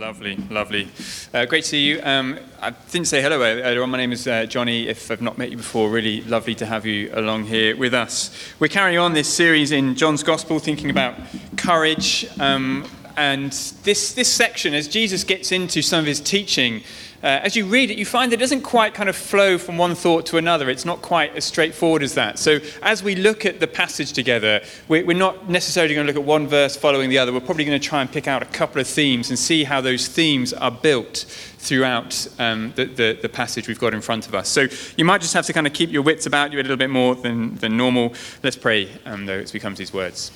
Lovely, lovely. Uh, great to see you. Um, I didn't say hello earlier on. My name is uh, Johnny. If I've not met you before, really lovely to have you along here with us. We're carrying on this series in John's Gospel, thinking about courage. Um, and this, this section, as Jesus gets into some of his teaching, uh, as you read it, you find that it doesn't quite kind of flow from one thought to another. It's not quite as straightforward as that. So, as we look at the passage together, we're, we're not necessarily going to look at one verse following the other. We're probably going to try and pick out a couple of themes and see how those themes are built throughout um, the, the, the, passage we've got in front of us. So, you might just have to kind of keep your wits about you a little bit more than, than normal. Let's pray, um, though, as we come to these words.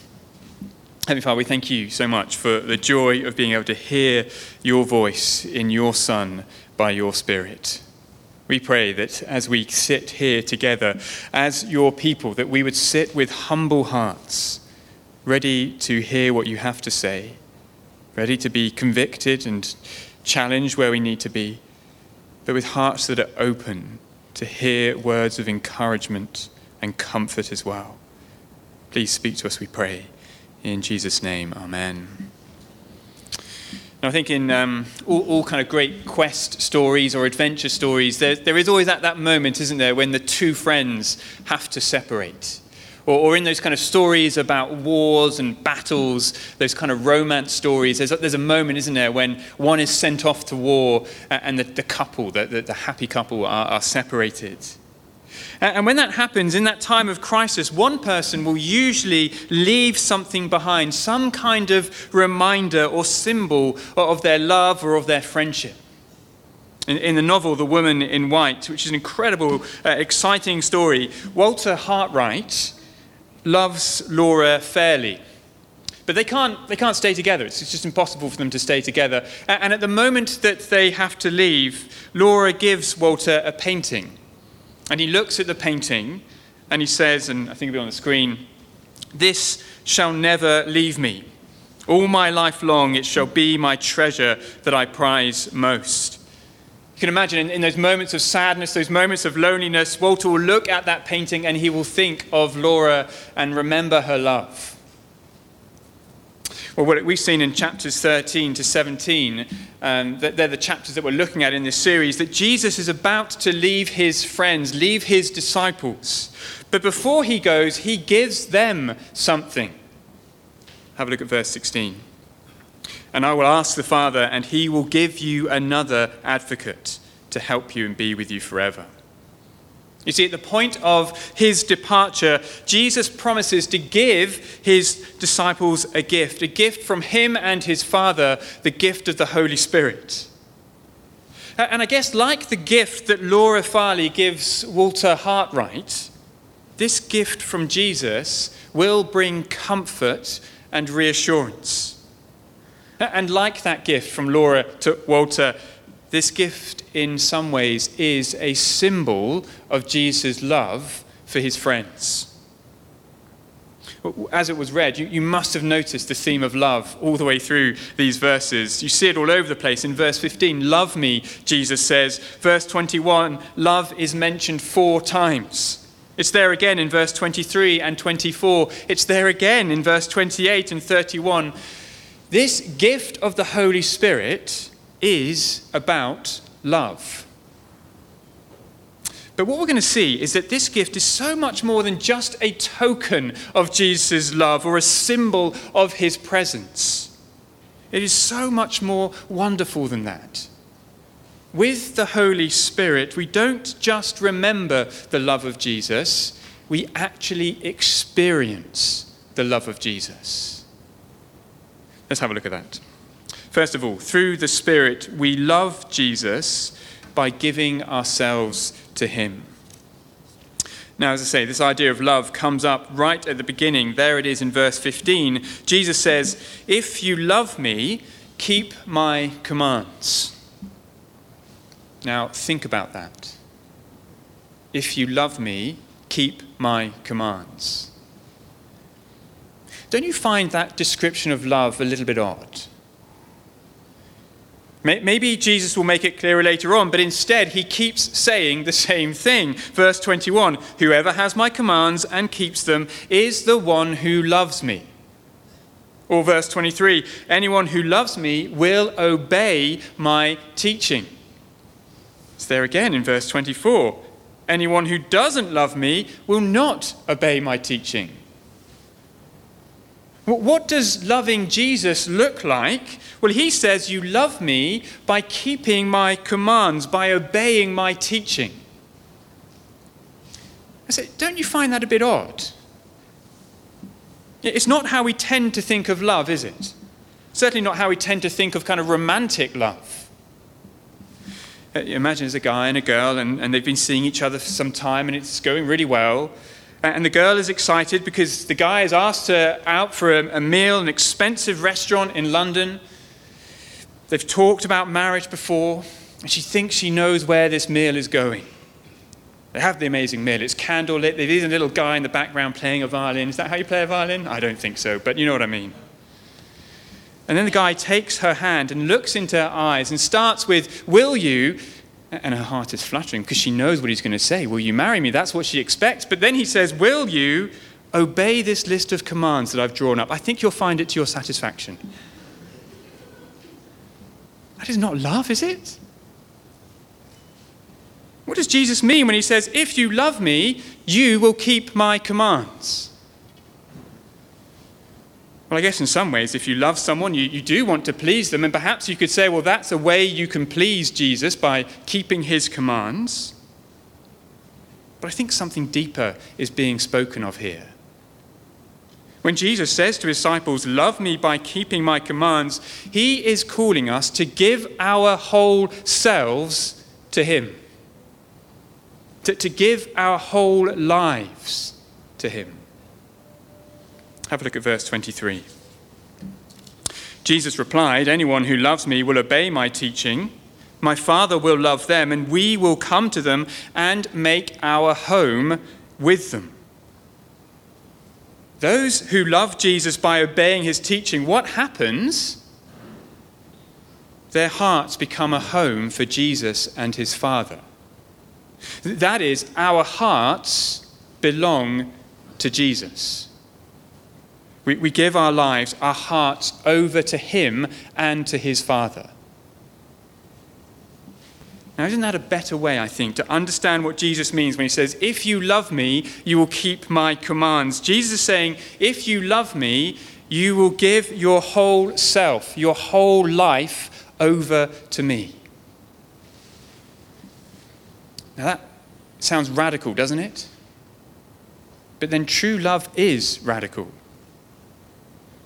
Heavenly Father, we thank you so much for the joy of being able to hear your voice in your Son by your Spirit. We pray that as we sit here together as your people, that we would sit with humble hearts, ready to hear what you have to say, ready to be convicted and challenged where we need to be, but with hearts that are open to hear words of encouragement and comfort as well. Please speak to us, we pray. In Jesus' name, amen. I think in um, all, all, kind of great quest stories or adventure stories, there, there is always that, that moment, isn't there, when the two friends have to separate. Or, or, in those kind of stories about wars and battles, those kind of romance stories, there's, there's a moment, isn't there, when one is sent off to war and the, the couple, the, the, the happy couple, are, are separated. And when that happens, in that time of crisis, one person will usually leave something behind, some kind of reminder or symbol of their love or of their friendship. In, the novel The Woman in White, which is an incredible, uh, exciting story, Walter Hartright loves Laura Fairlie. But they can't, they can't stay together. It's just impossible for them to stay together. And at the moment that they have to leave, Laura gives Walter a painting and he looks at the painting and he says, and I think it'll be on the screen, This shall never leave me. All my life long it shall be my treasure that I prize most. You can imagine in, in, those moments of sadness, those moments of loneliness, Walter will look at that painting and he will think of Laura and remember her love. Well, what we've seen in chapters 13 to 17, um, that they're the chapters that we're looking at in this series, that Jesus is about to leave his friends, leave his disciples. But before he goes, he gives them something. Have a look at verse 16. And I will ask the Father, and he will give you another advocate to help you and be with you forever. You see, at the point of his departure, Jesus promises to give his disciples a gift, a gift from him and his Father, the gift of the Holy Spirit. And I guess, like the gift that Laura Fairlie gives Walter Hartright, this gift from Jesus will bring comfort and reassurance. And like that gift from Laura to Walter, this gift, in some ways, is a symbol of Jesus' love for his friends. As it was read, you, you must have noticed the theme of love all the way through these verses. You see it all over the place. In verse 15, love me, Jesus says. Verse 21, love is mentioned four times. It's there again in verse 23 and 24. It's there again in verse 28 and 31. This gift of the Holy Spirit is about love. But what we're going to see is that this gift is so much more than just a token of Jesus' love or a symbol of his presence. It is so much more wonderful than that. With the Holy Spirit, we don't just remember the love of Jesus, we actually experience the love of Jesus. Let's have a look at that. First of all, through the Spirit, we love Jesus by giving ourselves to Him. Now, as I say, this idea of love comes up right at the beginning. There it is in verse 15. Jesus says, If you love me, keep my commands. Now, think about that. If you love me, keep my commands. Don't you find that description of love a little bit odd? Maybe Jesus will make it clearer later on, but instead he keeps saying the same thing. Verse 21 Whoever has my commands and keeps them is the one who loves me. Or verse 23 anyone who loves me will obey my teaching. It's there again in verse 24. Anyone who doesn't love me will not obey my teaching. What does loving Jesus look like? Well, he says, You love me by keeping my commands, by obeying my teaching. I say, Don't you find that a bit odd? It's not how we tend to think of love, is it? Certainly not how we tend to think of kind of romantic love. Uh, imagine there's a guy and a girl, and, and they've been seeing each other for some time, and it's going really well. And the girl is excited because the guy has asked her out for a, a meal, an expensive restaurant in London. They've talked about marriage before, and she thinks she knows where this meal is going. They have the amazing meal. It's candlelit. There's a little guy in the background playing a violin. Is that how you play a violin? I don't think so, but you know what I mean. And then the guy takes her hand and looks into her eyes and starts with, Will you? And her heart is fluttering because she knows what he's going to say. Will you marry me? That's what she expects. But then he says, Will you obey this list of commands that I've drawn up? I think you'll find it to your satisfaction. That is not love, is it? What does Jesus mean when he says, If you love me, you will keep my commands? Well, I guess in some ways, if you love someone, you, you do want to please them, and perhaps you could say, well, that's a way you can please Jesus by keeping his commands. But I think something deeper is being spoken of here. When Jesus says to his disciples, Love me by keeping my commands, he is calling us to give our whole selves to him to, to give our whole lives to Him. Have a look at verse 23. Jesus replied, Anyone who loves me will obey my teaching. My Father will love them, and we will come to them and make our home with them. Those who love Jesus by obeying his teaching, what happens? Their hearts become a home for Jesus and his Father. That is, our hearts belong to Jesus. We, we give our lives, our hearts over to Him and to His Father. Now, isn't that a better way, I think, to understand what Jesus means when he says, If you love me, you will keep my commands? Jesus is saying, If you love me, you will give your whole self, your whole life over to me. Now that sounds radical, doesn't it? But then true love is radical.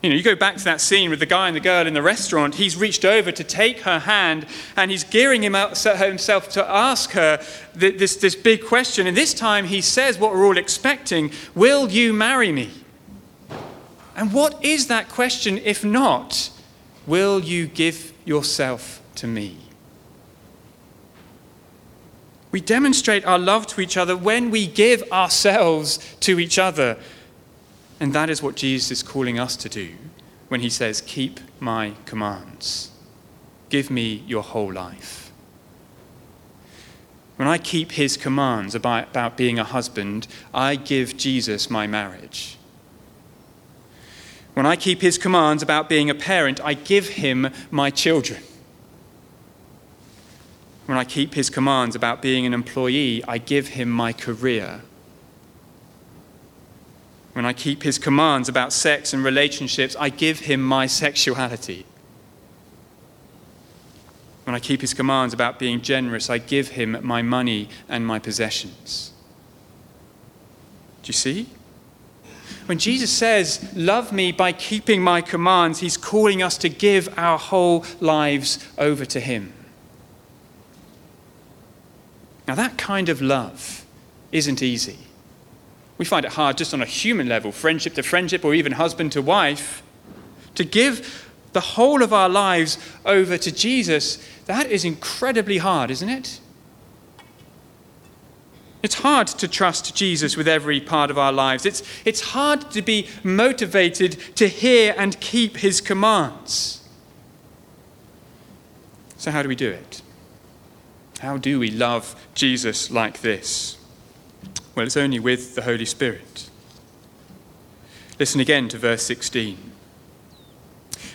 You know, you go back to that scene with the guy and the girl in the restaurant. He's reached over to take her hand and he's gearing himself to ask her this, this big question. And this time he says what we're all expecting Will you marry me? And what is that question if not, Will you give yourself to me? We demonstrate our love to each other when we give ourselves to each other. And that is what Jesus is calling us to do when he says, Keep my commands. Give me your whole life. When I keep his commands about, being a husband, I give Jesus my marriage. When I keep his commands about being a parent, I give him my children. When I keep his commands about being an employee, I give him my career. When I keep his commands about sex and relationships, I give him my sexuality. When I keep his commands about being generous, I give him my money and my possessions. Do you see? When Jesus says, Love me by keeping my commands, he's calling us to give our whole lives over to him. Now, that kind of love isn't easy. We find it hard just on a human level, friendship to friendship, or even husband to wife. To give the whole of our lives over to Jesus, that is incredibly hard, isn't it? It's hard to trust Jesus with every part of our lives. It's, it's hard to be motivated to hear and keep his commands. So, how do we do it? How do we love Jesus like this? Well, it's only with the Holy Spirit. Listen again to verse 16.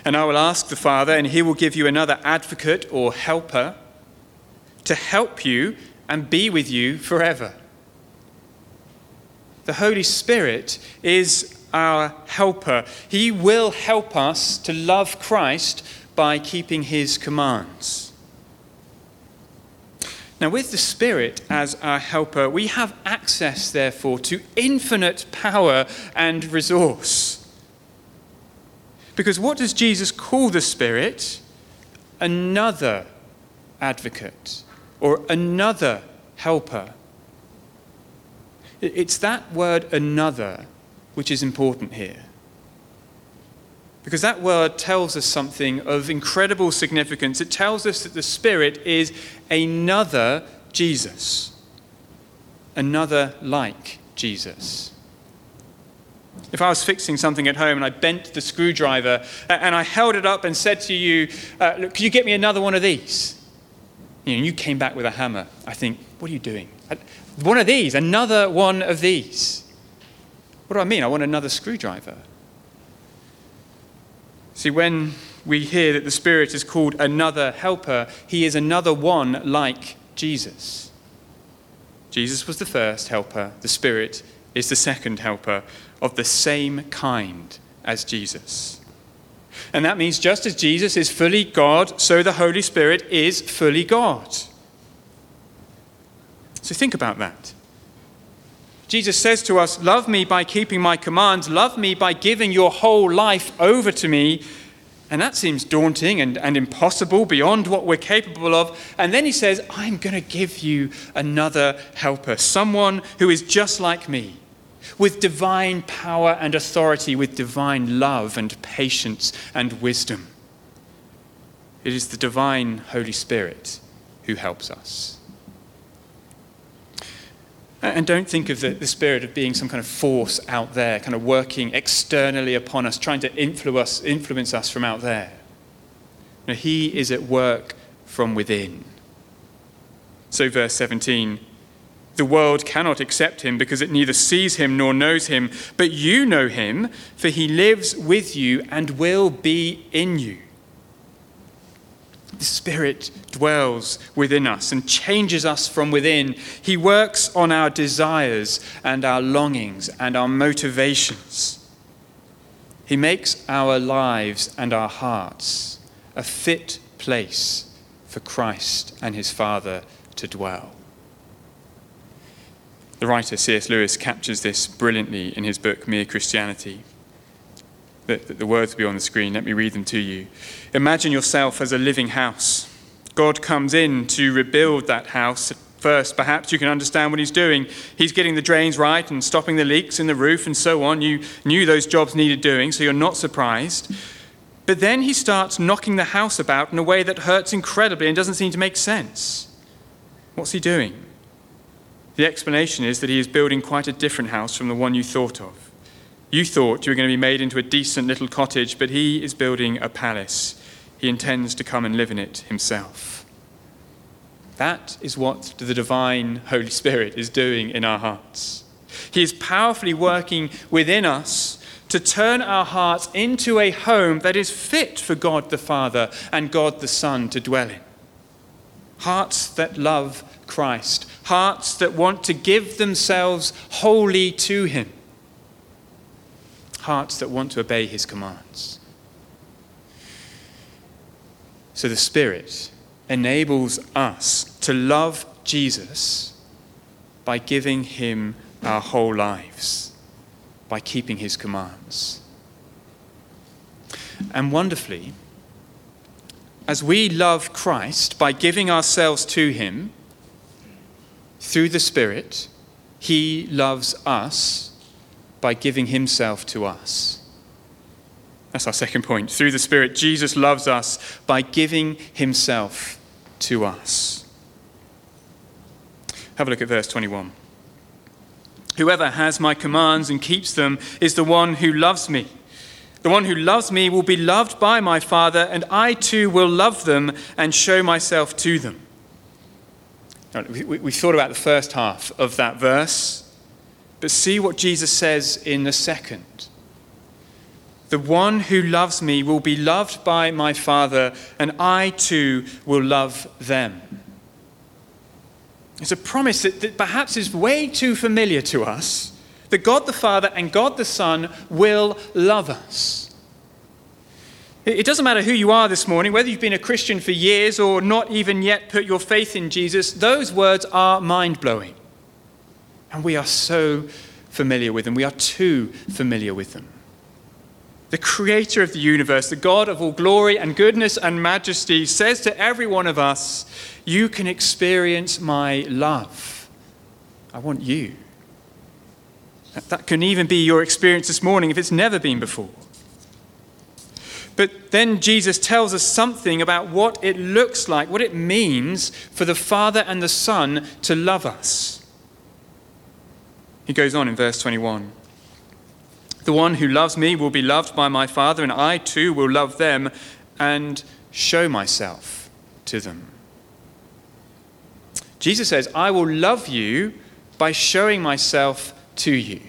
And I will ask the Father, and he will give you another advocate or helper to help you and be with you forever. The Holy Spirit is our helper. He will help us to love Christ by keeping his commands. Now, with the Spirit as our helper, we have access, therefore, to infinite power and resource. Because what does Jesus call the Spirit? Another advocate or another helper. It's that word another which is important here. Because that word tells us something of incredible significance. It tells us that the Spirit is another Jesus, another like Jesus. If I was fixing something at home and I bent the screwdriver and I held it up and said to you, uh, Look, could you get me another one of these? You know, you came back with a hammer. I think, What are you doing? One of these, another one of these. What do I mean? I want another screwdriver. See, when we hear that the Spirit is called another helper, he is another one like Jesus. Jesus was the first helper, the Spirit is the second helper of the same kind as Jesus. And that means just as Jesus is fully God, so the Holy Spirit is fully God. So think about that. Jesus says to us, Love me by keeping my commands, love me by giving your whole life over to me. And that seems daunting and, and impossible, beyond what we're capable of. And then he says, I'm going to give you another helper, someone who is just like me with divine power and authority, with divine love and patience and wisdom. It is the divine Holy Spirit who helps us. And don't think of the, the Spirit of being some kind of force out there, kind of working externally upon us, trying to influence, influence us from out there. No, he is at work from within. So, verse 17 the world cannot accept him because it neither sees him nor knows him, but you know him, for he lives with you and will be in you. The Spirit dwells within us and changes us from within. He works on our desires and our longings and our motivations. He makes our lives and our hearts a fit place for Christ and his Father to dwell. The writer C.S. Lewis captures this brilliantly in his book, Mere Christianity. The, the words will be on the screen. Let me read them to you. Imagine yourself as a living house. God comes in to rebuild that house. First, perhaps you can understand what he's doing. He's getting the drains right and stopping the leaks in the roof and so on. You knew those jobs needed doing, so you're not surprised. But then he starts knocking the house about in a way that hurts incredibly and doesn't seem to make sense. What's he doing? The explanation is that he is building quite a different house from the one you thought of. You thought you were going to be made into a decent little cottage, but he is building a palace. He intends to come and live in it himself. That is what the divine Holy Spirit is doing in our hearts. He is powerfully working within us to turn our hearts into a home that is fit for God the Father and God the Son to dwell in. Hearts that love Christ, hearts that want to give themselves wholly to Him, hearts that want to obey His commands. So the Spirit enables us to love Jesus by giving Him our whole lives, by keeping His commands. And wonderfully, as we love Christ by giving ourselves to Him, through the Spirit, He loves us by giving Himself to us. That's our second point. Through the Spirit, Jesus loves us by giving Himself to us. Have a look at verse 21. Whoever has my commands and keeps them is the one who loves me. The one who loves me will be loved by my Father, and I too will love them and show myself to them. We, we, we thought about the first half of that verse, but see what Jesus says in the second. The one who loves me will be loved by my Father, and I too will love them. It's a promise that, that perhaps is way too familiar to us that God the Father and God the Son will love us. It doesn't matter who you are this morning, whether you've been a Christian for years or not even yet put your faith in Jesus, those words are mind blowing. And we are so familiar with them. We are too familiar with them. The creator of the universe, the God of all glory and goodness and majesty, says to every one of us, You can experience my love. I want you. That can even be your experience this morning if it's never been before. But then Jesus tells us something about what it looks like, what it means for the Father and the Son to love us. He goes on in verse 21 The one who loves me will be loved by my Father, and I too will love them and show myself to them. Jesus says, I will love you by showing myself to you.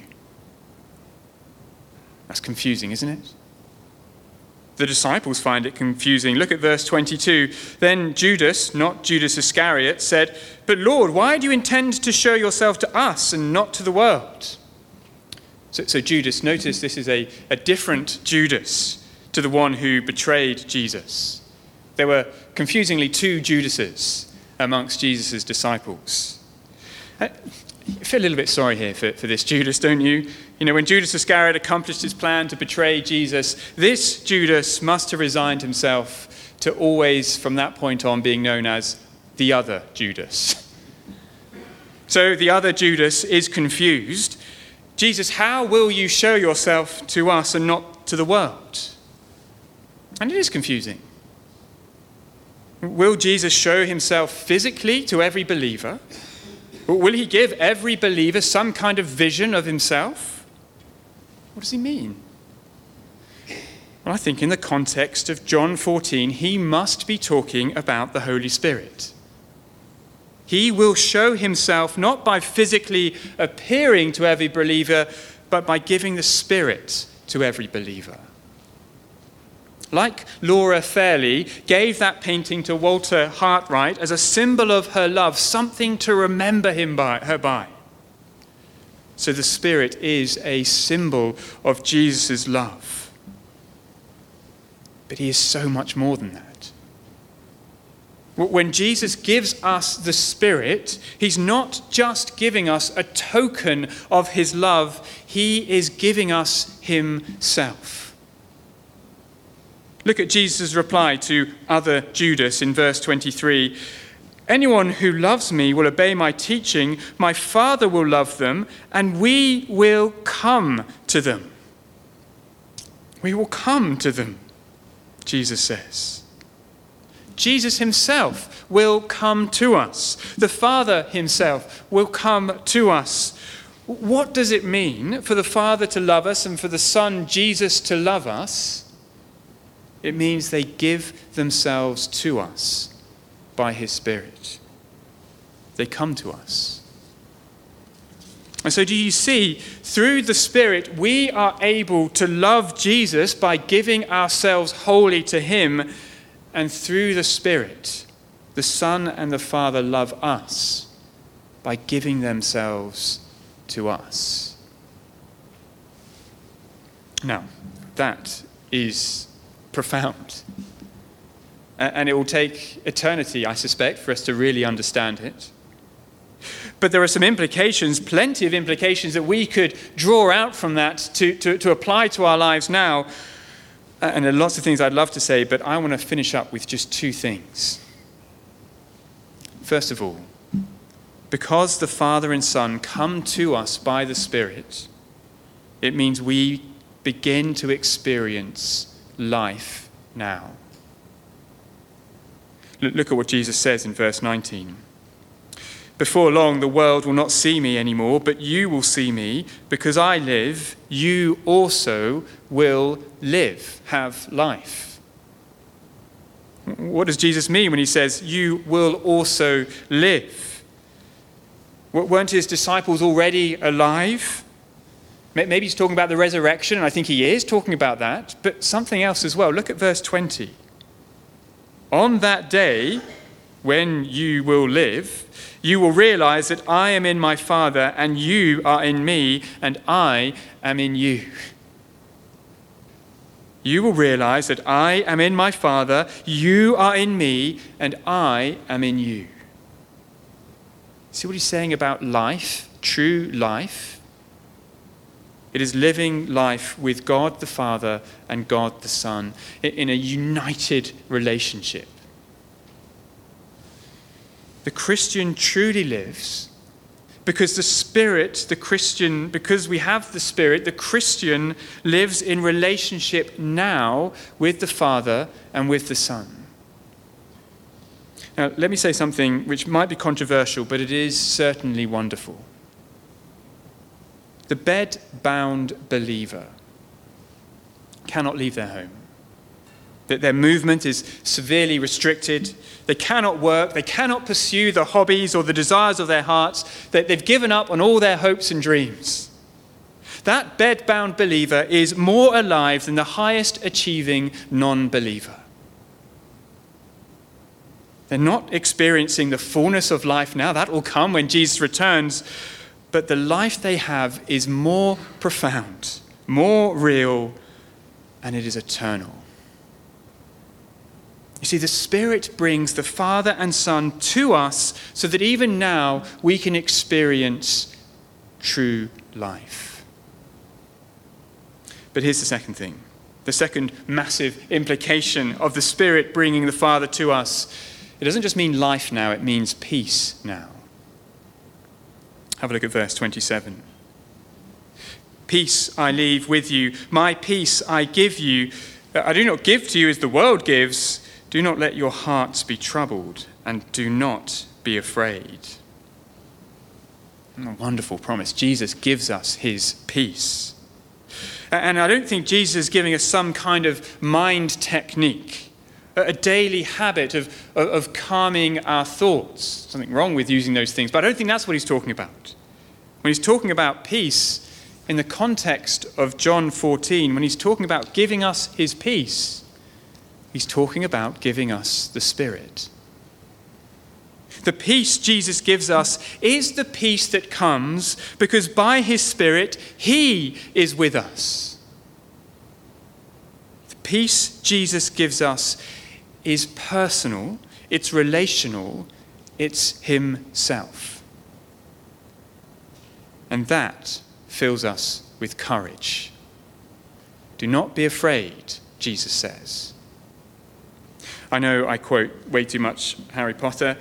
That's confusing, isn't it? The disciples find it confusing. Look at verse 22. Then Judas, not Judas Iscariot, said, But Lord, why do you intend to show yourself to us and not to the world? So, so Judas, notice this is a, a different Judas to the one who betrayed Jesus. There were confusingly two Judases amongst Jesus' disciples. Uh, I feel a little bit sorry here for, for this Judas, don't you? You know, when Judas Iscariot accomplished his plan to betray Jesus, this Judas must have resigned himself to always, from that point on, being known as the other Judas. So the other Judas is confused. Jesus, how will you show yourself to us and not to the world? And it is confusing. Will Jesus show himself physically to every believer? Will he give every believer some kind of vision of himself? What does he mean? Well, I think in the context of John 14, he must be talking about the Holy Spirit. He will show himself not by physically appearing to every believer, but by giving the Spirit to every believer like Laura Fairlie, gave that painting to Walter Hartright as a symbol of her love, something to remember him by, her by. So the Spirit is a symbol of Jesus' love. But he is so much more than that. When Jesus gives us the Spirit, he's not just giving us a token of his love, he is giving us himself. Look at Jesus' reply to other Judas in verse 23. Anyone who loves me will obey my teaching. My Father will love them, and we will come to them. We will come to them, Jesus says. Jesus himself will come to us. The Father himself will come to us. What does it mean for the Father to love us and for the Son, Jesus, to love us? It means they give themselves to us by His Spirit. They come to us. And so, do you see, through the Spirit, we are able to love Jesus by giving ourselves wholly to Him, and through the Spirit, the Son and the Father love us by giving themselves to us. Now, that is profound. And it will take eternity, I suspect, for us to really understand it. But there are some implications, plenty of implications that we could draw out from that to, to, to apply to our lives now. And there are lots of things I'd love to say, but I want to finish up with just two things. First of all, because the Father and Son come to us by the Spirit, it means we begin to experience life now. Look at what Jesus says in verse 19. Before long, the world will not see me anymore, but you will see me. Because I live, you also will live, have life. What does Jesus mean when he says, You will also live? Weren't his disciples already alive? Maybe he's talking about the resurrection, and I think he is talking about that, but something else as well. Look at verse 20. On that day, when you will live, you will realize that I am in my Father, and you are in me, and I am in you. You will realize that I am in my Father, you are in me, and I am in you. See what he's saying about life, true life? It is living life with God the Father and God the Son in a united relationship. The Christian truly lives because the Spirit, the Christian, because we have the Spirit, the Christian lives in relationship now with the Father and with the Son. Now, let me say something which might be controversial, but it is certainly wonderful. The bed bound believer cannot leave their home. That their movement is severely restricted. They cannot work. They cannot pursue the hobbies or the desires of their hearts. That they've given up on all their hopes and dreams. That bed bound believer is more alive than the highest achieving non believer. They're not experiencing the fullness of life now. That will come when Jesus returns but the life they have is more profound, more real, and it is eternal. You see, the Spirit brings the Father and Son to us so that even now we can experience true life. But here's the second thing the second massive implication of the Spirit bringing the Father to us. It doesn't just mean life now, it means peace now. Have a look at verse 27. Peace I leave with you, my peace I give you. I do not give to you as the world gives. Do not let your hearts be troubled, and do not be afraid. A wonderful promise. Jesus gives us his peace. And I don't think Jesus is giving us some kind of mind technique a daily habit of, of, calming our thoughts. Something wrong with using those things, but I don't think that's what he's talking about. When he's talking about peace in the context of John 14, when he's talking about giving us his peace, he's talking about giving us the Spirit. The peace Jesus gives us is the peace that comes because by his Spirit, he is with us. The peace Jesus gives us is personal, it's relational, it's Himself. And that fills us with courage. Do not be afraid, Jesus says. I know I quote way too much Harry Potter.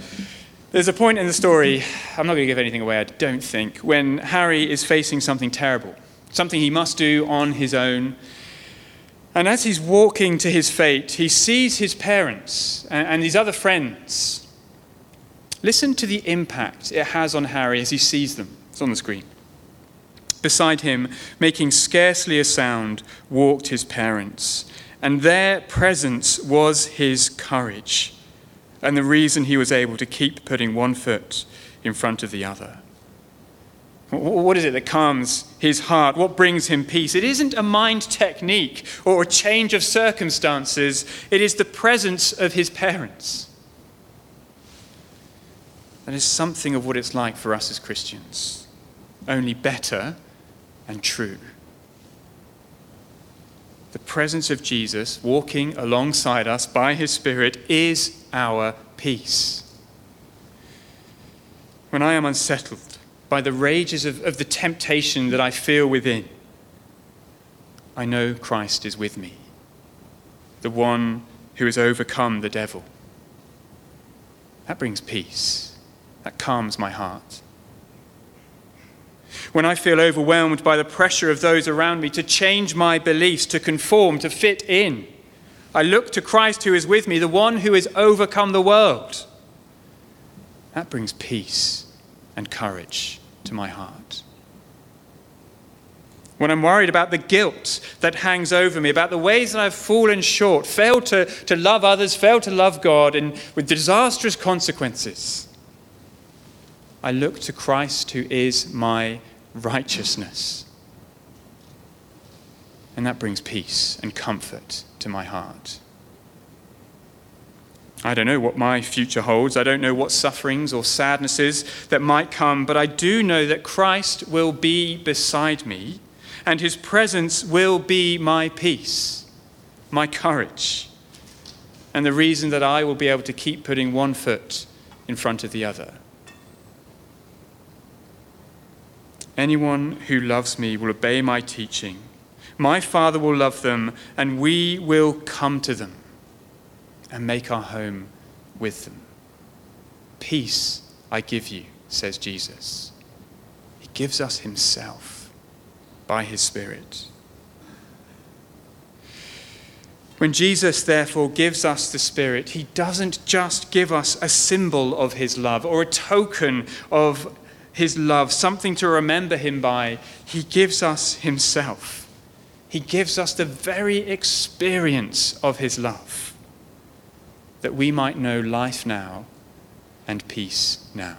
There's a point in the story, I'm not going to give anything away, I don't think, when Harry is facing something terrible, something he must do on his own and as he's walking to his fate, he sees his parents and, and his other friends. Listen to the impact it has on Harry as he sees them. It's on the screen. Beside him, making scarcely a sound, walked his parents, and their presence was his courage, and the reason he was able to keep putting one foot in front of the other. What is it that calms his heart? What brings him peace? It isn't a mind technique or a change of circumstances, it is the presence of his parents. That is something of what it's like for us as Christians, only better and true. The presence of Jesus walking alongside us by his Spirit is our peace. When I am unsettled, by the rages of, of the temptation that I feel within, I know Christ is with me, the one who has overcome the devil. That brings peace. That calms my heart. When I feel overwhelmed by the pressure of those around me to change my beliefs, to conform, to fit in, I look to Christ who is with me, the one who has overcome the world. That brings peace and courage my heart. When I'm worried about the guilt that hangs over me, about the ways that I've fallen short, failed to, to love others, failed to love God, and with disastrous consequences, I look to Christ who is my righteousness. And that brings peace and comfort to my heart. I don't know what my future holds. I don't know what sufferings or sadnesses that might come, but I do know that Christ will be beside me and his presence will be my peace, my courage, and the reason that I will be able to keep putting one foot in front of the other. Anyone who loves me will obey my teaching. My Father will love them, and we will come to them and make our home with them. Peace I give you, says Jesus. He gives us Himself by His Spirit. When Jesus, therefore, gives us the Spirit, He doesn't just give us a symbol of His love or a token of His love, something to remember Him by. He gives us Himself. He gives us the very experience of His love that we might know life now and peace now.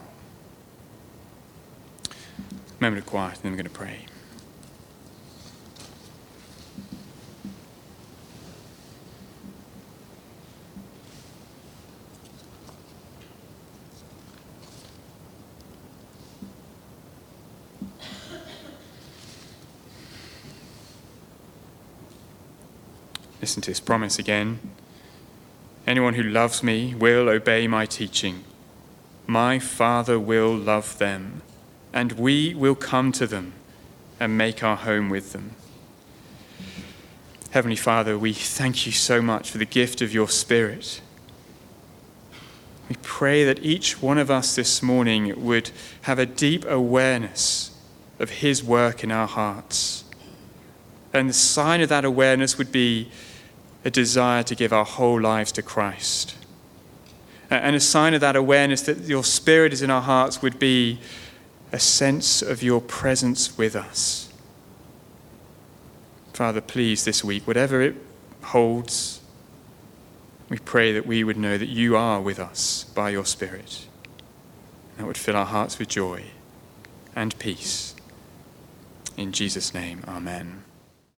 A Moment of quiet, and then we're going to pray. Listen to this promise again. Anyone who loves me will obey my teaching. My Father will love them, and we will come to them and make our home with them. Heavenly Father, we thank you so much for the gift of your Spirit. We pray that each one of us this morning would have a deep awareness of His work in our hearts. And the sign of that awareness would be a desire to give our whole lives to Christ. And a sign of that awareness that your Spirit is in our hearts would be a sense of your presence with us. Father, please, this week, whatever it holds, we pray that we would know that you are with us by your Spirit. That would fill our hearts with joy and peace. In Jesus' name, amen.